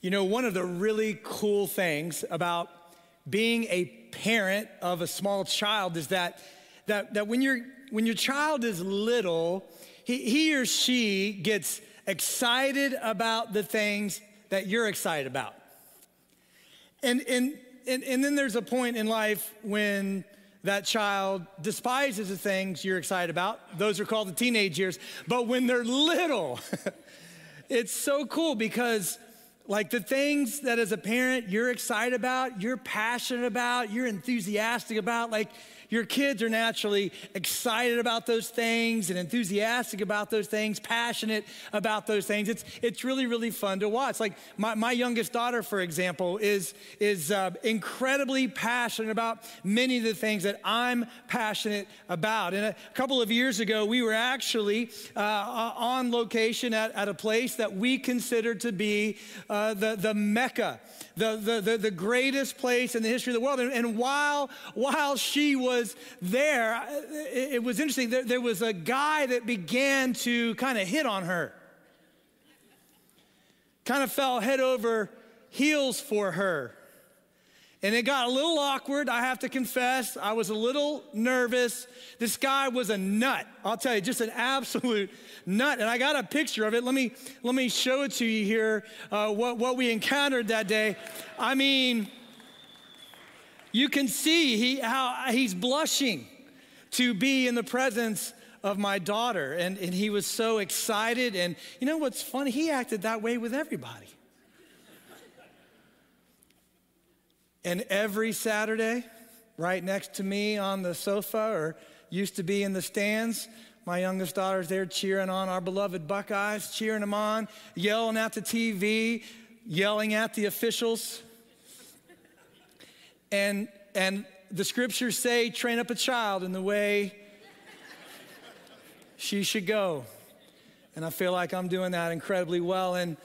You know, one of the really cool things about being a parent of a small child is that, that, that when, you when your child is little, he, he or she gets excited about the things that you're excited about. And, and, and, and then there's a point in life when that child despises the things you're excited about. Those are called the teenage years. But when they're little, it's so cool because like the things that as a parent you're excited about, you're passionate about, you're enthusiastic about, like your kids are naturally excited about those things and enthusiastic about those things, passionate about those things. It's, it's really, really fun to watch. Like my, my youngest daughter, for example, is, is uh, incredibly passionate about many of the things that I'm passionate about. And a couple of years ago, we were actually uh, on location at, at a place that we considered to be uh, the, the Mecca the, the, the, the greatest place in the history of the world. And, and while, while she was there, it, it was interesting. There, there was a guy that began to kind of hit on her, kind of fell head over heels for her. And it got a little awkward, I have to confess. I was a little nervous. This guy was a nut. I'll tell you, just an absolute nut. And I got a picture of it. Let me, let me show it to you here, uh, what, what we encountered that day. I mean, you can see he, how he's blushing to be in the presence of my daughter. And, and he was so excited. And you know what's funny? He acted that way with everybody. And every Saturday, right next to me on the sofa or used to be in the stands, my youngest daughter's there cheering on our beloved Buckeyes, cheering them on, yelling at the TV, yelling at the officials. And, and the scriptures say, train up a child in the way she should go. And I feel like I'm doing that incredibly well. And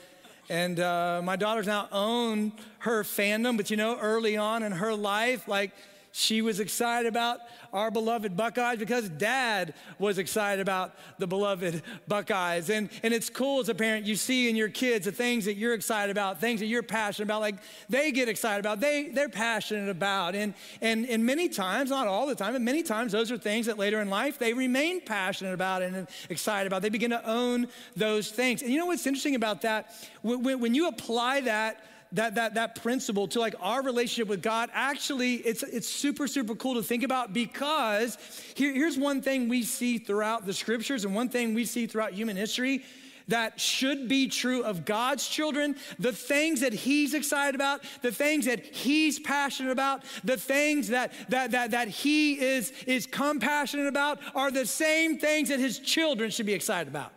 and uh, my daughter's now own her fandom, but you know, early on in her life, like she was excited about our beloved Buckeyes because dad was excited about the beloved Buckeyes. And, and it's cool as a parent, you see in your kids the things that you're excited about, things that you're passionate about, like they get excited about, they, they're passionate about. And, and, and many times, not all the time, but many times, those are things that later in life they remain passionate about and excited about. They begin to own those things. And you know what's interesting about that? When, when you apply that, that, that, that principle to like our relationship with God, actually, it's, it's super, super cool to think about because here, here's one thing we see throughout the scriptures and one thing we see throughout human history that should be true of God's children, the things that he's excited about, the things that he's passionate about, the things that that that, that he is is compassionate about are the same things that his children should be excited about.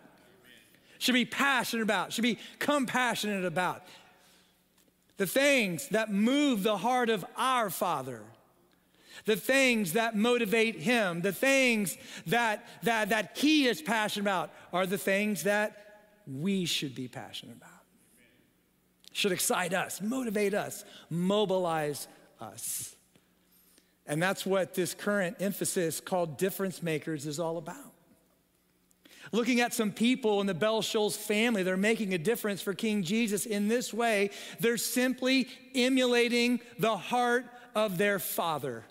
Should be passionate about, should be compassionate about the things that move the heart of our Father, the things that motivate Him, the things that, that, that He is passionate about are the things that we should be passionate about. Should excite us, motivate us, mobilize us. And that's what this current emphasis called difference makers is all about looking at some people in the Bell Shoals family They're making a difference for King Jesus in this way. They're simply emulating the heart of their father.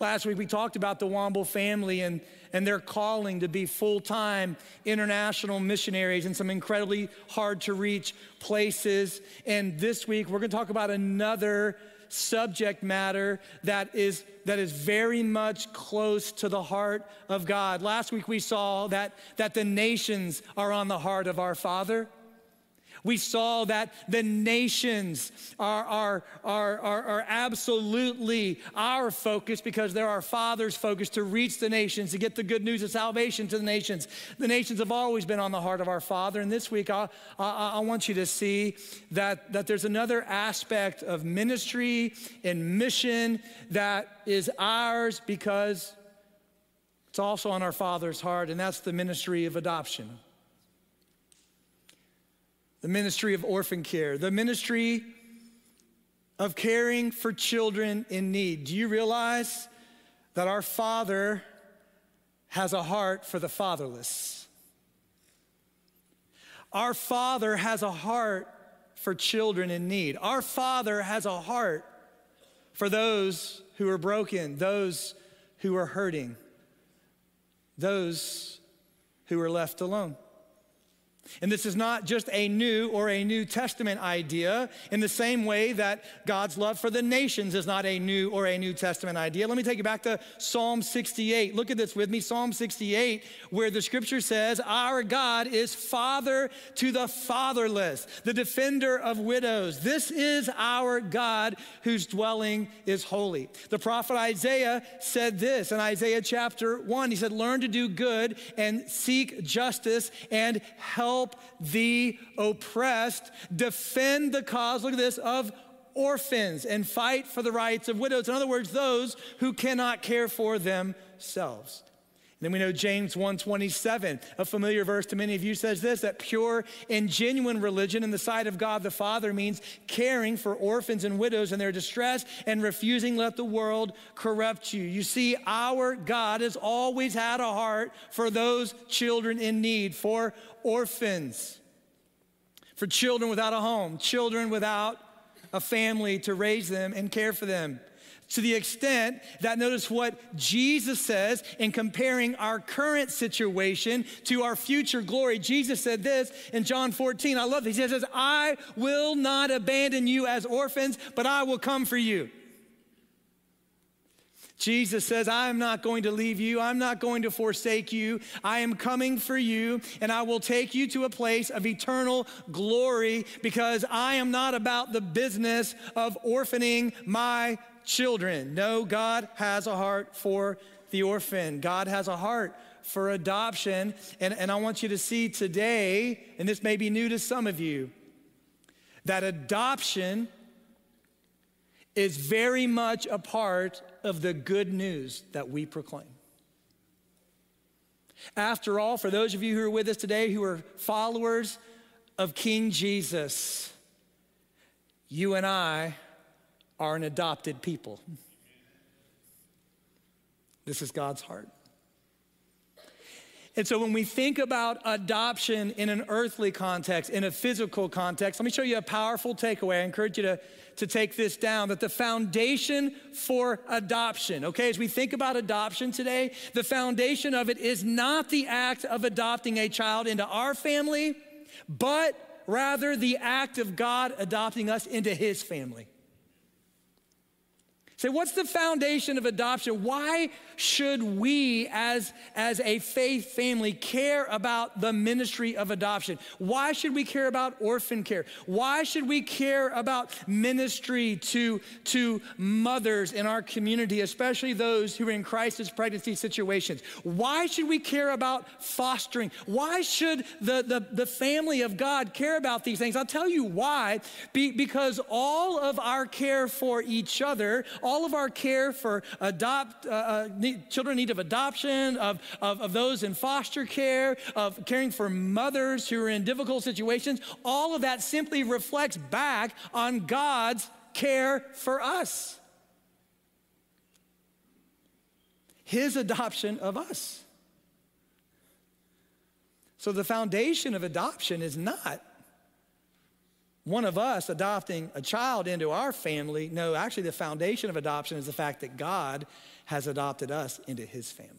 Last week we talked about the Womble family and, and their calling to be full time international missionaries in some incredibly hard to reach places. And this week we're going to talk about another subject matter that is, that is very much close to the heart of God. Last week we saw that, that the nations are on the heart of our Father. We saw that the nations are, are, are, are, are absolutely our focus because they're our Father's focus to reach the nations, to get the good news of salvation to the nations. The nations have always been on the heart of our Father. And this week, I, I, I want you to see that, that there's another aspect of ministry and mission that is ours because it's also on our Father's heart, and that's the ministry of adoption the ministry of orphan care, the ministry of caring for children in need. Do you realize that our Father has a heart for the fatherless? Our Father has a heart for children in need. Our Father has a heart for those who are broken, those who are hurting, those who are left alone. And this is not just a new or a New Testament idea in the same way that God's love for the nations is not a new or a New Testament idea. Let me take you back to Psalm 68. Look at this with me Psalm 68, where the scripture says, Our God is father to the fatherless, the defender of widows. This is our God whose dwelling is holy. The prophet Isaiah said this in Isaiah chapter 1. He said, Learn to do good and seek justice and help help the oppressed, defend the cause, look at this, of orphans, and fight for the rights of widows. In other words, those who cannot care for themselves. Then we know James 1:27, a familiar verse to many of you says this that pure and genuine religion in the sight of God the Father means caring for orphans and widows in their distress and refusing let the world corrupt you. You see our God has always had a heart for those children in need, for orphans, for children without a home, children without a family to raise them and care for them. To the extent that notice what Jesus says in comparing our current situation to our future glory. Jesus said this in John 14. I love this. He says, I will not abandon you as orphans, but I will come for you. Jesus says, I am not going to leave you. I'm not going to forsake you. I am coming for you, and I will take you to a place of eternal glory because I am not about the business of orphaning my children. No, God has a heart for the orphan, God has a heart for adoption. And, and I want you to see today, and this may be new to some of you, that adoption is very much a part of the good news that we proclaim. After all, for those of you who are with us today who are followers of King Jesus, you and I are an adopted people. This is God's heart. And so when we think about adoption in an earthly context, in a physical context, let me show you a powerful takeaway. I encourage you to, to take this down that the foundation for adoption, okay, as we think about adoption today, the foundation of it is not the act of adopting a child into our family, but rather the act of God adopting us into his family. Say, what's the foundation of adoption? Why should we, as, as a faith family, care about the ministry of adoption? Why should we care about orphan care? Why should we care about ministry to, to mothers in our community, especially those who are in crisis pregnancy situations? Why should we care about fostering? Why should the, the, the family of God care about these things? I'll tell you why. Be, because all of our care for each other, all all of our care for adopt, uh, uh children in need of adoption, of, of, of those in foster care, of caring for mothers who are in difficult situations, all of that simply reflects back on God's care for us. His adoption of us. So the foundation of adoption is not one of us adopting a child into our family. No, actually, the foundation of adoption is the fact that God has adopted us into his family.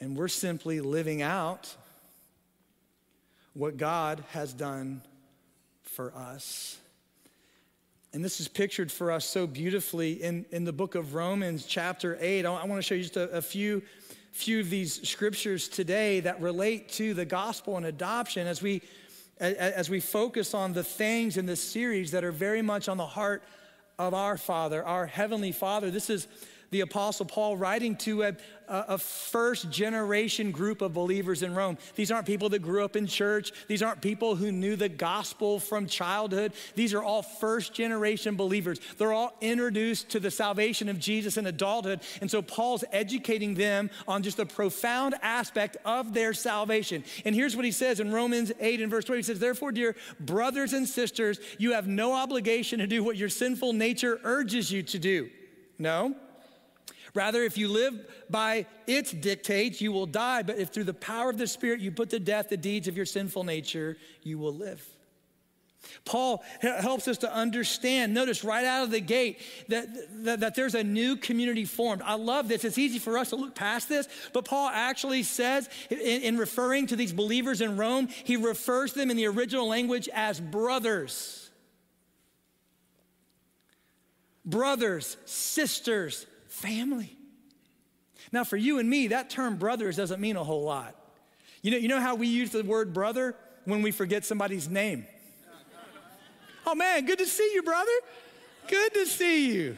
And we're simply living out what God has done for us. And this is pictured for us so beautifully in, in the book of Romans, chapter 8. I, want to show you just a, a few, few of these scriptures today that relate to the gospel and adoption as we as we focus on the things in this series that are very much on the heart of our Father, our Heavenly Father. This is the Apostle Paul writing to a, a, first generation group of believers in Rome. These aren't people that grew up in church, these aren't people who knew the gospel from childhood. These are all first generation believers. They're all introduced to the salvation of Jesus in adulthood. And so Paul's educating them on just the profound aspect of their salvation. And here's what he says in Romans 8 and verse 20 he says, Therefore, dear brothers and sisters, you have no obligation to do what your sinful nature urges you to do. No. Rather, if you live by its dictates, you will die. But if through the power of the Spirit you put to death the deeds of your sinful nature, you will live. Paul helps us to understand, notice right out of the gate, that, that, that, there's a new community formed. I love this. It's easy for us to look past this, but Paul actually says, in, in referring to these believers in Rome, he refers to them in the original language as brothers. Brothers, sisters, family. Now, for you and me, that term brothers doesn't mean a whole lot. You know, you know how we use the word brother when we forget somebody's name? Oh man, good to see you, brother. Good to see you.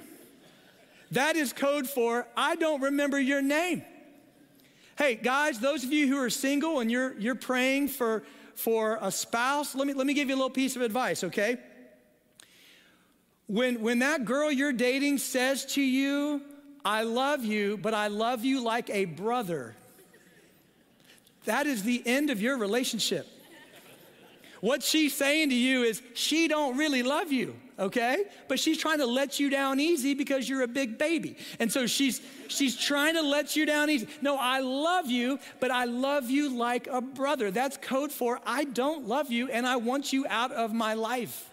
That is code for I don't remember your name. Hey, guys, those of you who are single and you're, you're praying for, for a spouse, let me, let me give you a little piece of advice, okay? When, when that girl you're dating says to you, I love you, but I love you like a brother, that is the end of your relationship. What she's saying to you is she don't really love you, okay? But she's trying to let you down easy because you're a big baby. And so she's she's trying to let you down easy. No, I love you, but I love you like a brother. That's code for I don't love you and I want you out of my life.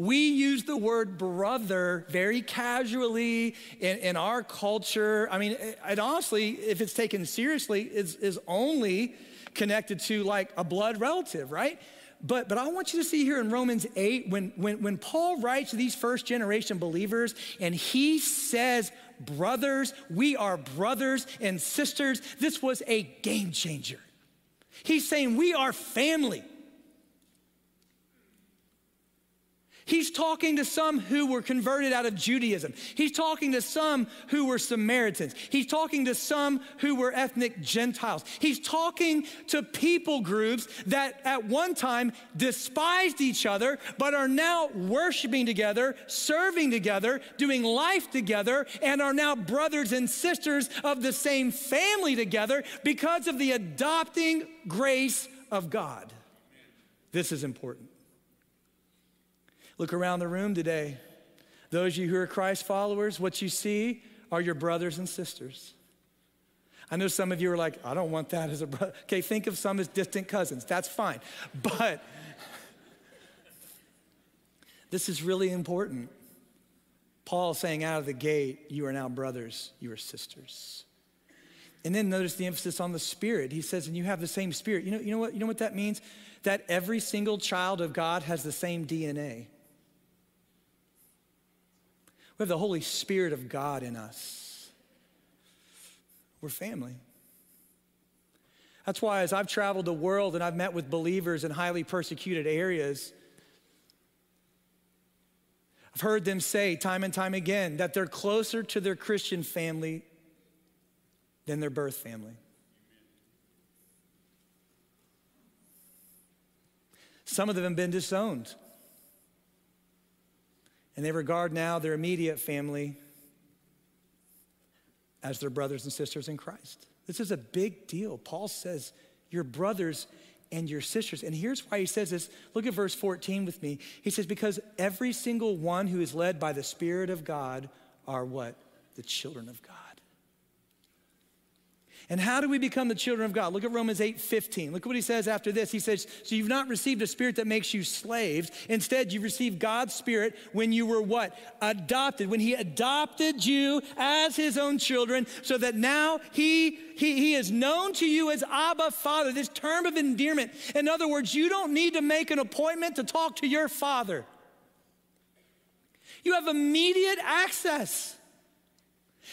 We use the word brother very casually in, in our culture. I mean, it honestly, if it's taken seriously, is, is only connected to like a blood relative, right? But, but I want you to see here in Romans 8, when, when, when Paul writes to these first generation believers and he says, Brothers, we are brothers and sisters, this was a game changer. He's saying, We are family. He's talking to some who were converted out of Judaism. He's talking to some who were Samaritans. He's talking to some who were ethnic Gentiles. He's talking to people groups that at one time despised each other, but are now worshiping together, serving together, doing life together, and are now brothers and sisters of the same family together because of the adopting grace of God. This is important. Look around the room today. Those of you who are Christ followers, what you see are your brothers and sisters. I know some of you are like, I don't want that as a brother. Okay, think of some as distant cousins. That's fine. But this is really important. Paul saying out of the gate, you are now brothers, you are sisters. And then notice the emphasis on the spirit. He says, and you have the same spirit. You know, you know what? You know what that means? That every single child of God has the same DNA. We have the Holy Spirit of God in us. We're family. That's why, as I've traveled the world and I've met with believers in highly persecuted areas, I've heard them say time and time again that they're closer to their Christian family than their birth family. Some of them have been disowned. And they regard now their immediate family as their brothers and sisters in Christ. This is a big deal. Paul says, Your brothers and your sisters. And here's why he says this. Look at verse 14 with me. He says, Because every single one who is led by the Spirit of God are what? The children of God. And how do we become the children of God? Look at Romans 8 15. Look what he says after this. He says, So you've not received a spirit that makes you slaves. Instead, you received God's spirit when you were what? Adopted. When he adopted you as his own children, so that now he, he, he is known to you as Abba Father, this term of endearment. In other words, you don't need to make an appointment to talk to your father. You have immediate access.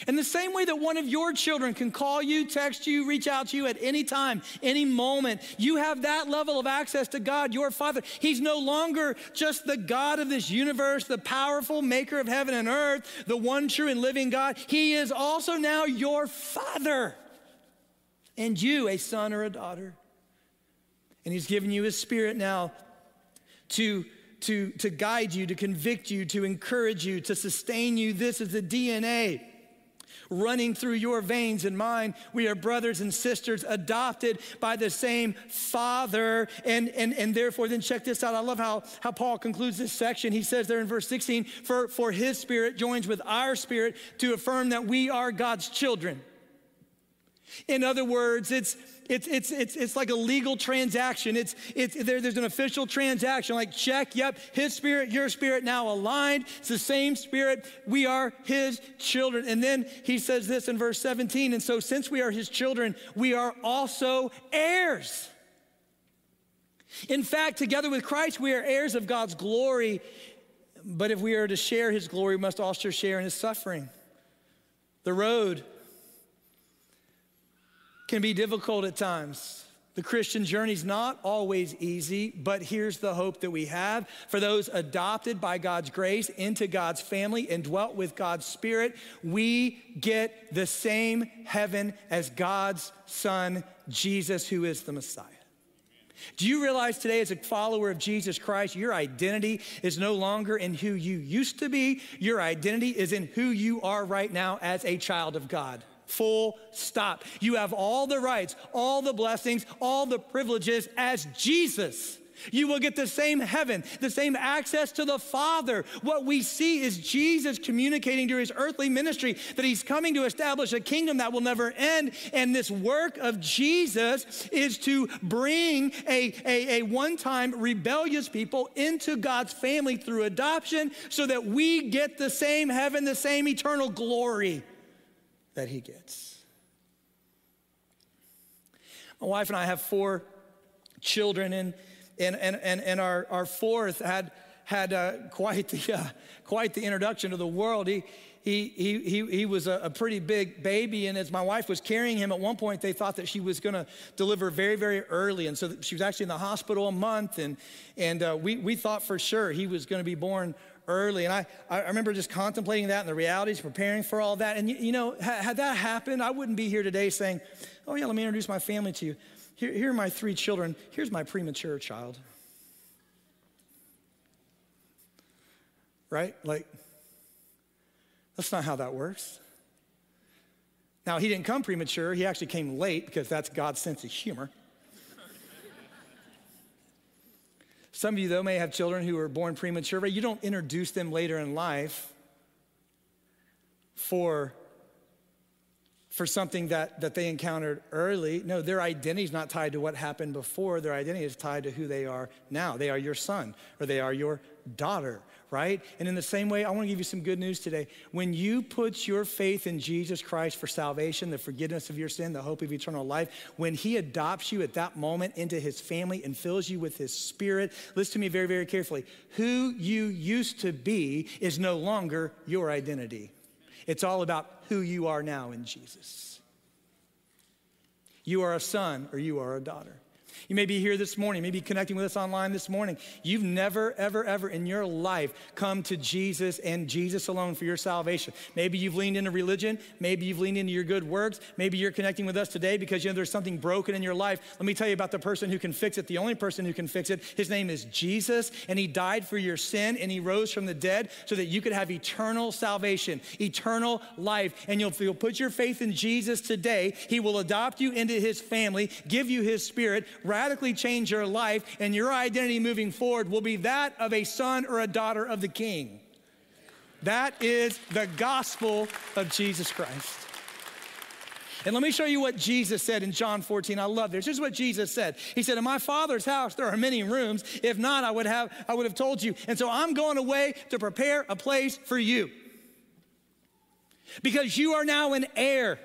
In the same way that one of your children can call you, text you, reach out to you at any time, any moment, you have that level of access to God, your Father. He's no longer just the God of this universe, the powerful maker of heaven and earth, the one true and living God. He is also now your Father, and you, a son or a daughter. And He's given you His Spirit now to to, to guide you, to convict you, to encourage you, to sustain you. This is the DNA running through your veins and mine. We are brothers and sisters adopted by the same Father. And, and, and therefore, then check this out. I love how, how Paul concludes this section. He says there in verse 16, for, for his spirit joins with our spirit to affirm that we are God's children. In other words, it's, it's, it's, it's, it's like a legal transaction. It's, it's, there, there's an official transaction, like check, yep, his spirit, your spirit now aligned. It's the same spirit. We are his children. And then he says this in verse 17 and so since we are his children, we are also heirs. In fact, together with Christ, we are heirs of God's glory. But if we are to share his glory, we must also share in his suffering. The road can be difficult at times. The Christian journey is not always easy, but here's the hope that we have for those adopted by God's grace into God's family and dwelt with God's Spirit. We get the same heaven as God's Son, Jesus, who is the Messiah. Do you realize today, as a follower of Jesus Christ, your identity is no longer in who you used to be? Your identity is in who you are right now as a child of God. Full stop. You have all the rights, all the blessings, all the privileges as Jesus. You will get the same heaven, the same access to the Father. What we see is Jesus communicating to his earthly ministry that he's coming to establish a kingdom that will never end. And this work of Jesus is to bring a, a, a one time rebellious people into God's family through adoption so that we get the same heaven, the same eternal glory that he gets. My wife and I have four children, and, and, and, and, and our, our fourth had, had uh, quite, the, uh, quite the introduction to the world. He, he, he, he, he was a, a, pretty big baby, and as my wife was carrying him, at one point they thought that she was going to deliver very, very early. And so she was actually in the hospital a month, and, and uh, we, we thought for sure he was going to be born early. And I, I remember just contemplating that and the realities, preparing for all that. And you, you know, had that happened, I wouldn't be here today saying, oh, yeah, let me introduce my family to you. Here, here are my three children. Here's my premature child. Right? Like, that's not how that works. Now, he didn't come premature, he actually came late because that's God's sense of humor. Some of you, though, may have children who are born premature, but you don't introduce them later in life for, for something that, that they encountered early. No, their identity is not tied to what happened before. Their identity is tied to who they are now. They are your son or they are your daughter right? And in the same way, I want to give you some good news today. When you put your faith in Jesus Christ for salvation, the forgiveness of your sin, the hope of eternal life, when He adopts you at that moment into His family and fills you with His Spirit, listen to me very, very carefully. Who you used to be is no longer your identity, it's all about who you are now in Jesus. You are a son or you are a daughter. You may be here this morning, maybe connecting with us online this morning. You've never, ever, ever in your life come to Jesus and Jesus alone for your salvation. Maybe you've leaned into religion. Maybe you've leaned into your good works. Maybe you're connecting with us today because you know there's something broken in your life. Let me tell you about the person who can fix it, the only person who can fix it. His name is Jesus, and he died for your sin and he rose from the dead so that you could have eternal salvation, eternal life. And you'll, you'll put your faith in Jesus today. He will adopt you into his family, give you his spirit, radically change your life, and your identity moving forward will be that of a son or a daughter of the King. That is the gospel of Jesus Christ. And let me show you what Jesus said in John 14. I love this. This is what Jesus said. He said, In my father's house there are many rooms. If not, I would have, I would have told you. And so I'm going away to prepare a place for you. Because you are now an heir.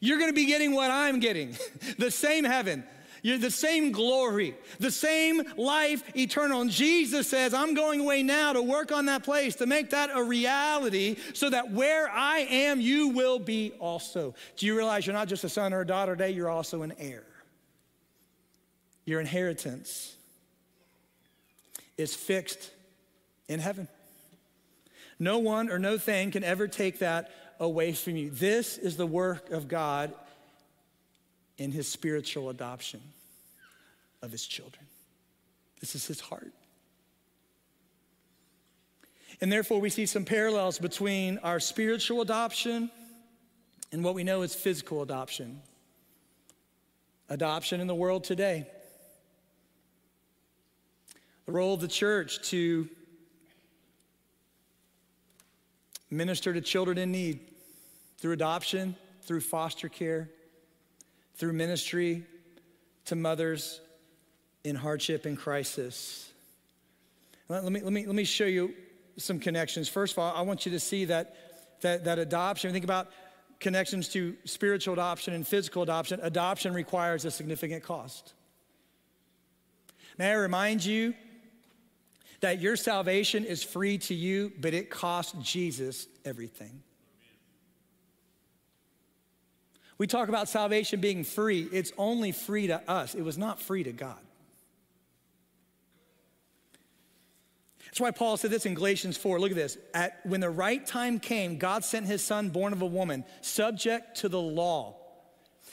You're going to be getting what I'm getting the same heaven, you're the same glory, the same life eternal. And Jesus says, I'm going away now to work on that place, to make that a reality, so that where I am, you will be also. Do you realize you're not just a son or a daughter today, you're also an heir? Your inheritance is fixed in heaven. No one or no thing can ever take that away from you. This is the work of God in his spiritual adoption of his children. This is his heart. And therefore, we see some parallels between our spiritual adoption and what we know is physical adoption. Adoption in the world today. The role of the church to minister to children in need through adoption, through foster care, through ministry to mothers in hardship and crisis. Let me, let me, let me show you some connections. First of all, I want you to see that, that, that adoption, think about connections to spiritual adoption and physical adoption. Adoption requires a significant cost. May I remind you that your salvation is free to you, but it cost Jesus everything. We talk about salvation being free. It's only free to us, it was not free to God. That's why Paul said this in Galatians 4. Look at this. At, when the right time came, God sent his son, born of a woman, subject to the law.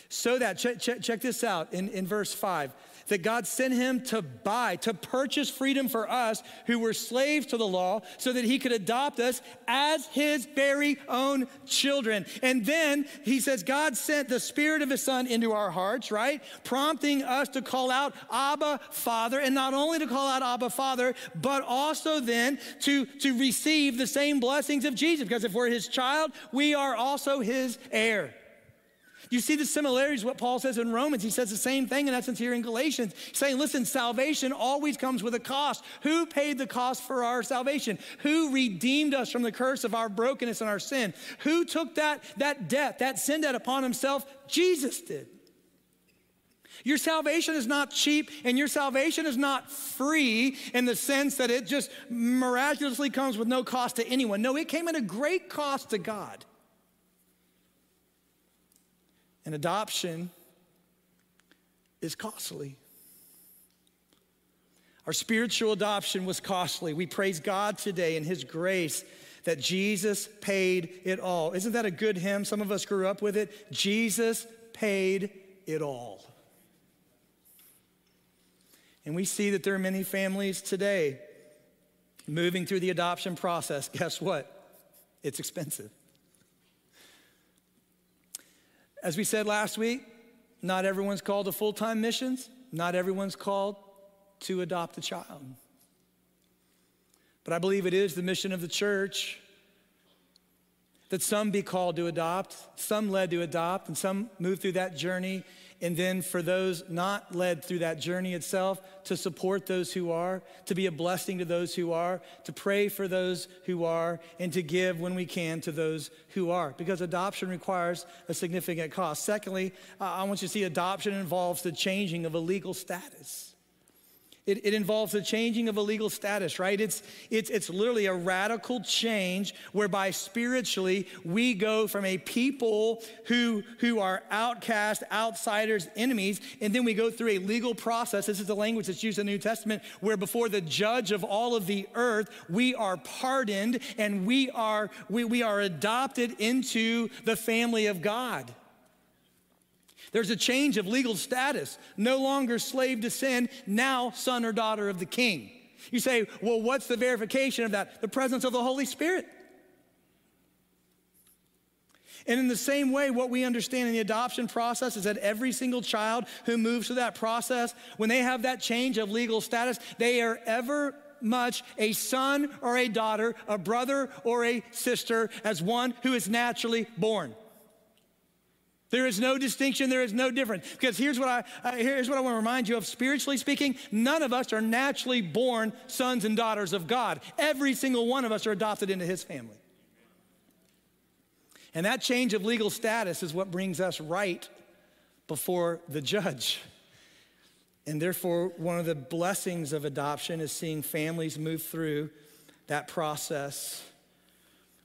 So that, check, check, check this out in, in verse 5 that God sent him to buy, to purchase freedom for us who were slaves to the law, so that he could adopt us as his very own children. And then he says, God sent the Spirit of his Son into our hearts, right? Prompting us to call out Abba, Father, and not only to call out Abba, Father, but also then to, to receive the same blessings of Jesus. Because if we're his child, we are also his heir. You see the similarities what Paul says in Romans. He says the same thing in essence here in Galatians, saying, listen, salvation always comes with a cost. Who paid the cost for our salvation? Who redeemed us from the curse of our brokenness and our sin? Who took that, that debt, that sin debt upon himself? Jesus did. Your salvation is not cheap and your salvation is not free in the sense that it just miraculously comes with no cost to anyone. No, it came at a great cost to God. And adoption is costly. Our spiritual adoption was costly. We praise God today in His grace that Jesus paid it all. Isn't that a good hymn? Some of us grew up with it. Jesus paid it all. And we see that there are many families today moving through the adoption process. Guess what? It's expensive. As we said last week, not everyone's called to full time missions, not everyone's called to adopt a child. But I believe it is the mission of the church that some be called to adopt, some led to adopt, and some move through that journey and then for those not led through that journey itself, to support those who are, to be a blessing to those who are, to pray for those who are, and to give when we can to those who are, because adoption requires a significant cost. Secondly, I want you to see adoption involves the changing of a legal status. It, it, involves the changing of a legal status, right? It's, it's, it's literally a radical change whereby spiritually we go from a people who, who are outcast, outsiders, enemies, and then we go through a legal process. This is the language that's used in the New Testament, where before the judge of all of the earth, we are pardoned and we are, we, we are adopted into the family of God. There's a change of legal status. No longer slave to sin, now son or daughter of the king. You say, well, what's the verification of that? The presence of the Holy Spirit. And in the same way, what we understand in the adoption process is that every single child who moves through that process, when they have that change of legal status, they are ever much a son or a daughter, a brother or a sister, as one who is naturally born. There is no distinction, there is no difference. Because here's what I uh, here's what I want to remind you of spiritually speaking, none of us are naturally born sons and daughters of God. Every single one of us are adopted into his family. And that change of legal status is what brings us right before the judge. And therefore, one of the blessings of adoption is seeing families move through that process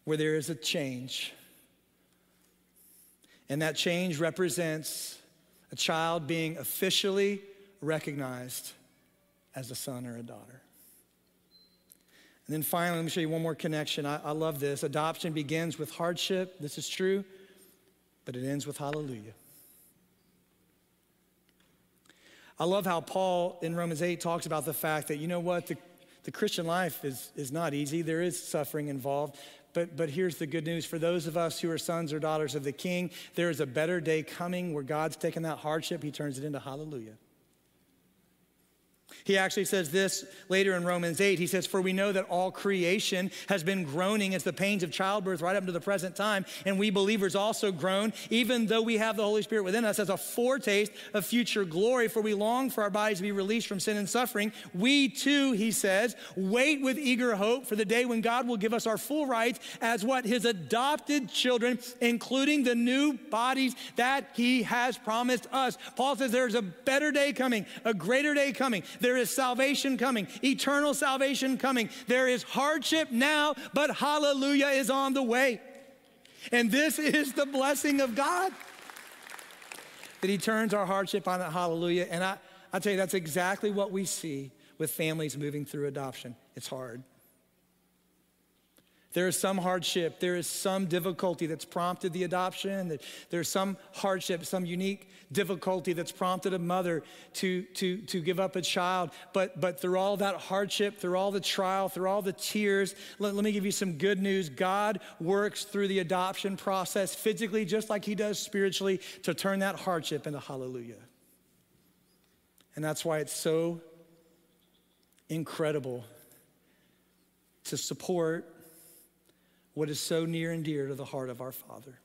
where there is a change and that change represents a child being officially recognized as a son or a daughter. And then finally, let me show you one more connection. I, I, love this. Adoption begins with hardship. This is true, but it ends with hallelujah. I love how Paul in Romans 8 talks about the fact that, you know what, the, the Christian life is, is not easy. There is suffering involved. But, but here's the good news for those of us who are sons or daughters of the King, there is a better day coming where God's taken that hardship, He turns it into hallelujah. He actually says this later in Romans 8. He says, For we know that all creation has been groaning as the pains of childbirth right up to the present time, and we believers also groan, even though we have the Holy Spirit within us as a foretaste of future glory, for we long for our bodies to be released from sin and suffering. We too, he says, wait with eager hope for the day when God will give us our full rights as what? His adopted children, including the new bodies that he has promised us. Paul says there's a better day coming, a greater day coming. There is salvation coming, eternal salvation coming. There is hardship now, but hallelujah is on the way. And this is the blessing of God that He turns our hardship on a hallelujah. And I, I tell you, that's exactly what we see with families moving through adoption. It's hard. There is some hardship, there is some difficulty that's prompted the adoption. There's some hardship, some unique difficulty that's prompted a mother to, to, to give up a child. But, but through all that hardship, through all the trial, through all the tears, let, let me give you some good news. God works through the adoption process physically, just like He does spiritually, to turn that hardship into hallelujah. And that's why it's so incredible to support what is so near and dear to the heart of our Father.